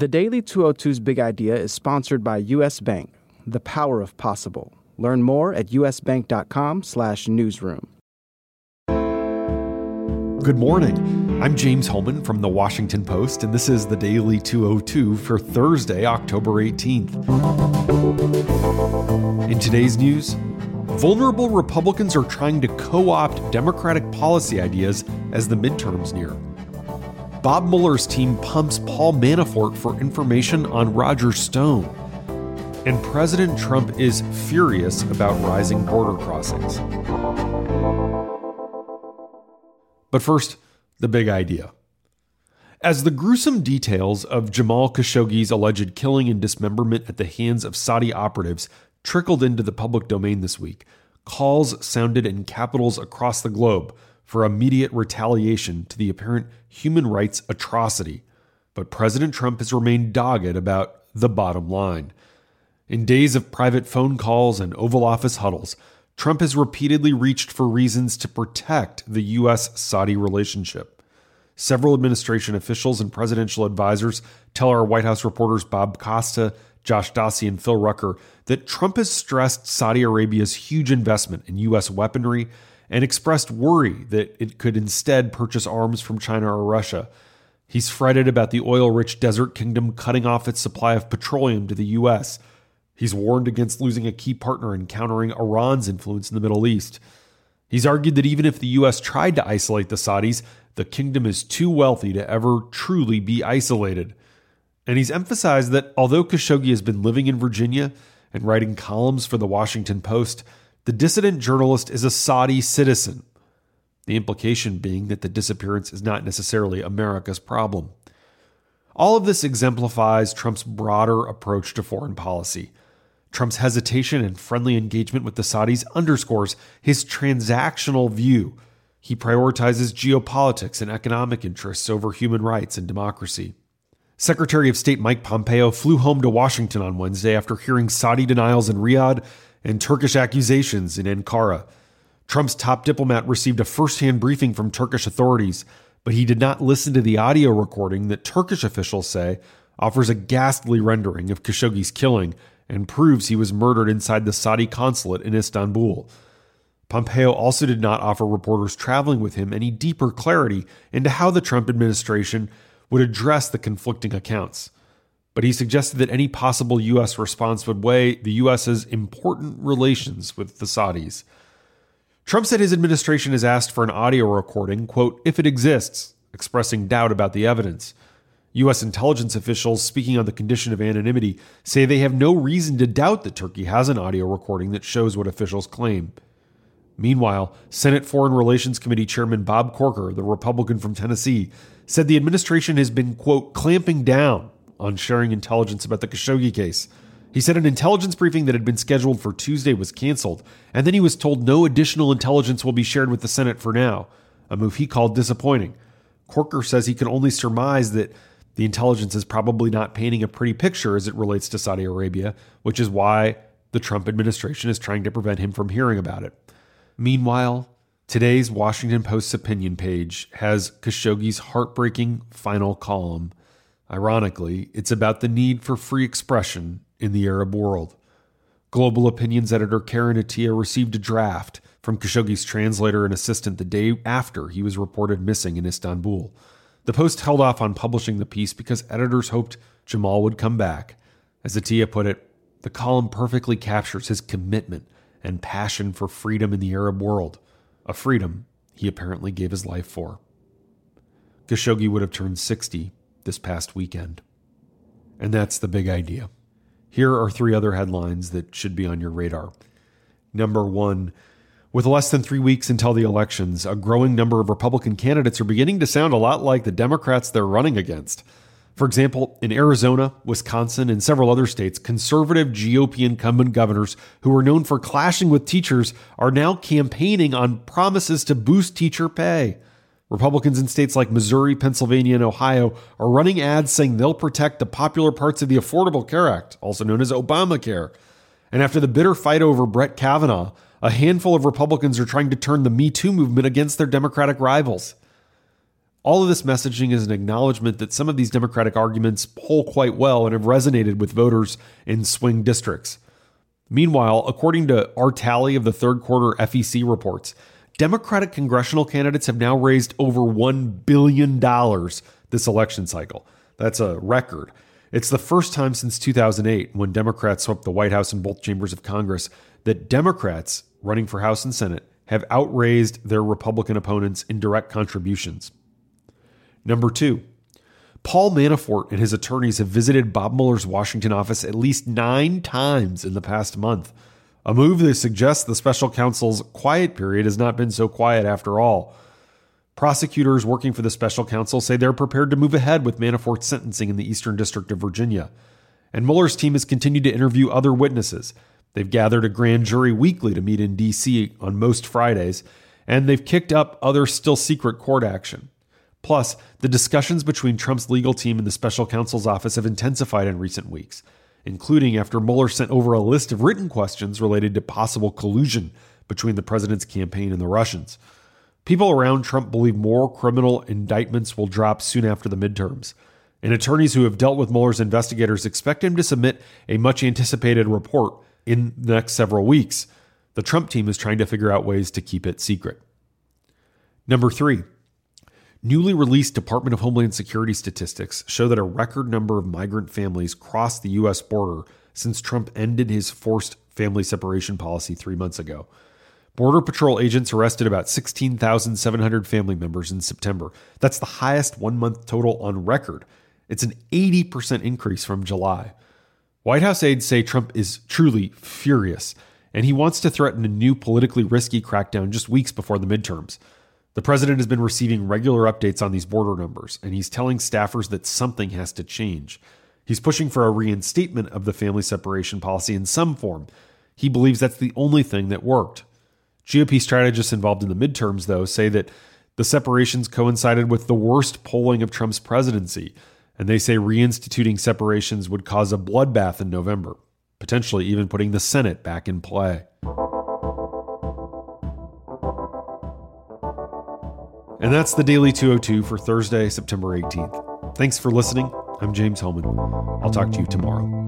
The Daily 202's Big Idea is sponsored by US Bank, the power of possible. Learn more at usbank.com slash newsroom. Good morning. I'm James Hohmann from the Washington Post, and this is the Daily 202 for Thursday, October 18th. In today's news, vulnerable Republicans are trying to co opt Democratic policy ideas as the midterms near. Bob Mueller's team pumps Paul Manafort for information on Roger Stone. And President Trump is furious about rising border crossings. But first, the big idea. As the gruesome details of Jamal Khashoggi's alleged killing and dismemberment at the hands of Saudi operatives trickled into the public domain this week, calls sounded in capitals across the globe for immediate retaliation to the apparent human rights atrocity, but President Trump has remained dogged about the bottom line. In days of private phone calls and Oval Office huddles, Trump has repeatedly reached for reasons to protect the U.S. Saudi relationship. Several administration officials and presidential advisors tell our White House reporters Bob Costa, Josh Dawsey, and Phil Rucker that Trump has stressed Saudi Arabia's huge investment in U.S. weaponry and expressed worry that it could instead purchase arms from China or Russia. He's fretted about the oil rich desert kingdom cutting off its supply of petroleum to the U.S. He's warned against losing a key partner in countering Iran's influence in the Middle East. He's argued that even if the U.S. tried to isolate the Saudis, the kingdom is too wealthy to ever truly be isolated. And he's emphasized that although Khashoggi has been living in Virginia and writing columns for the Washington Post, the dissident journalist is a Saudi citizen, the implication being that the disappearance is not necessarily America's problem. All of this exemplifies Trump's broader approach to foreign policy. Trump's hesitation and friendly engagement with the Saudis underscores his transactional view. He prioritizes geopolitics and economic interests over human rights and democracy. Secretary of State Mike Pompeo flew home to Washington on Wednesday after hearing Saudi denials in Riyadh and Turkish accusations in Ankara. Trump's top diplomat received a first hand briefing from Turkish authorities, but he did not listen to the audio recording that Turkish officials say offers a ghastly rendering of Khashoggi's killing and proves he was murdered inside the Saudi consulate in Istanbul. Pompeo also did not offer reporters traveling with him any deeper clarity into how the Trump administration would address the conflicting accounts but he suggested that any possible U.S. response would weigh the U.S.'s important relations with the Saudis. Trump said his administration has asked for an audio recording, quote, if it exists, expressing doubt about the evidence. U.S. intelligence officials speaking on the condition of anonymity say they have no reason to doubt that Turkey has an audio recording that shows what officials claim. Meanwhile, Senate Foreign Relations Committee Chairman Bob Corker, the Republican from Tennessee, said the administration has been, quote, clamping down on sharing intelligence about the Khashoggi case. He said an intelligence briefing that had been scheduled for Tuesday was canceled, and then he was told no additional intelligence will be shared with the Senate for now, a move he called disappointing. Corker says he can only surmise that the intelligence is probably not painting a pretty picture as it relates to Saudi Arabia, which is why the Trump administration is trying to prevent him from hearing about it. Meanwhile, today's Washington Post's opinion page has Khashoggi's heartbreaking final column Ironically, it's about the need for free expression in the Arab world. Global Opinions editor Karen Attiah received a draft from Khashoggi's translator and assistant the day after he was reported missing in Istanbul. The Post held off on publishing the piece because editors hoped Jamal would come back. As Attiah put it, the column perfectly captures his commitment and passion for freedom in the Arab world, a freedom he apparently gave his life for. Khashoggi would have turned 60 this past weekend. And that's the big idea. Here are three other headlines that should be on your radar. Number one, with less than three weeks until the elections, a growing number of Republican candidates are beginning to sound a lot like the Democrats they're running against. For example, in Arizona, Wisconsin, and several other states, conservative GOP incumbent governors who are known for clashing with teachers are now campaigning on promises to boost teacher pay. Republicans in states like Missouri, Pennsylvania, and Ohio are running ads saying they'll protect the popular parts of the Affordable Care Act, also known as Obamacare. And after the bitter fight over Brett Kavanaugh, a handful of Republicans are trying to turn the Me Too movement against their Democratic rivals. All of this messaging is an acknowledgement that some of these Democratic arguments poll quite well and have resonated with voters in swing districts. Meanwhile, according to our tally of the third quarter FEC reports, Democratic congressional candidates have now raised over $1 billion this election cycle. That's a record. It's the first time since 2008, when Democrats swept the White House and both chambers of Congress, that Democrats running for House and Senate have outraised their Republican opponents in direct contributions. Number two, Paul Manafort and his attorneys have visited Bob Mueller's Washington office at least nine times in the past month, a move that suggests the special counsel's quiet period has not been so quiet after all. Prosecutors working for the special counsel say they're prepared to move ahead with Manafort's sentencing in the Eastern District of Virginia. And Mueller's team has continued to interview other witnesses. They've gathered a grand jury weekly to meet in D.C. on most Fridays, and they've kicked up other still secret court action. Plus, the discussions between Trump's legal team and the special counsel's office have intensified in recent weeks, including after Mueller sent over a list of written questions related to possible collusion between the president's campaign and the Russians. People around Trump believe more criminal indictments will drop soon after the midterms. And attorneys who have dealt with Mueller's investigators expect him to submit a much anticipated report in the next several weeks. The Trump team is trying to figure out ways to keep it secret. Number three, newly released Department of Homeland Security statistics show that a record number of migrant families crossed the U.S. border since Trump ended his forced family separation policy three months ago. Border Patrol agents arrested about 16,700 family members in September. That's the highest one month total on record. It's an 80% increase from July. White House aides say Trump is truly furious, and he wants to threaten a new politically risky crackdown just weeks before the midterms. The president has been receiving regular updates on these border numbers, and he's telling staffers that something has to change. He's pushing for a reinstatement of the family separation policy in some form. He believes that's the only thing that worked. GOP strategists involved in the midterms, though, say that the separations coincided with the worst polling of Trump's presidency, and they say reinstituting separations would cause a bloodbath in November, potentially even putting the Senate back in play. And that's the Daily 202 for Thursday, September 18th. Thanks for listening. I'm James Hohmann. I'll talk to you tomorrow.